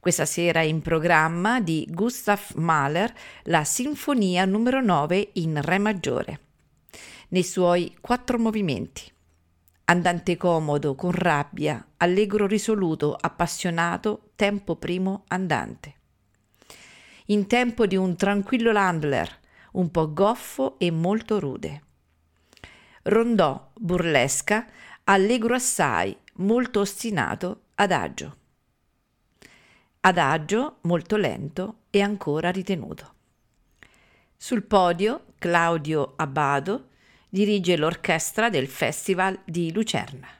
Questa sera in programma di Gustav Mahler la Sinfonia numero 9 in Re maggiore, nei suoi quattro movimenti. Andante comodo, con rabbia, allegro risoluto, appassionato, tempo primo andante. In tempo di un tranquillo Landler, un po' goffo e molto rude. Rondò, burlesca, allegro assai, molto ostinato, adagio. Adagio, molto lento e ancora ritenuto. Sul podio Claudio Abbado dirige l'orchestra del Festival di Lucerna.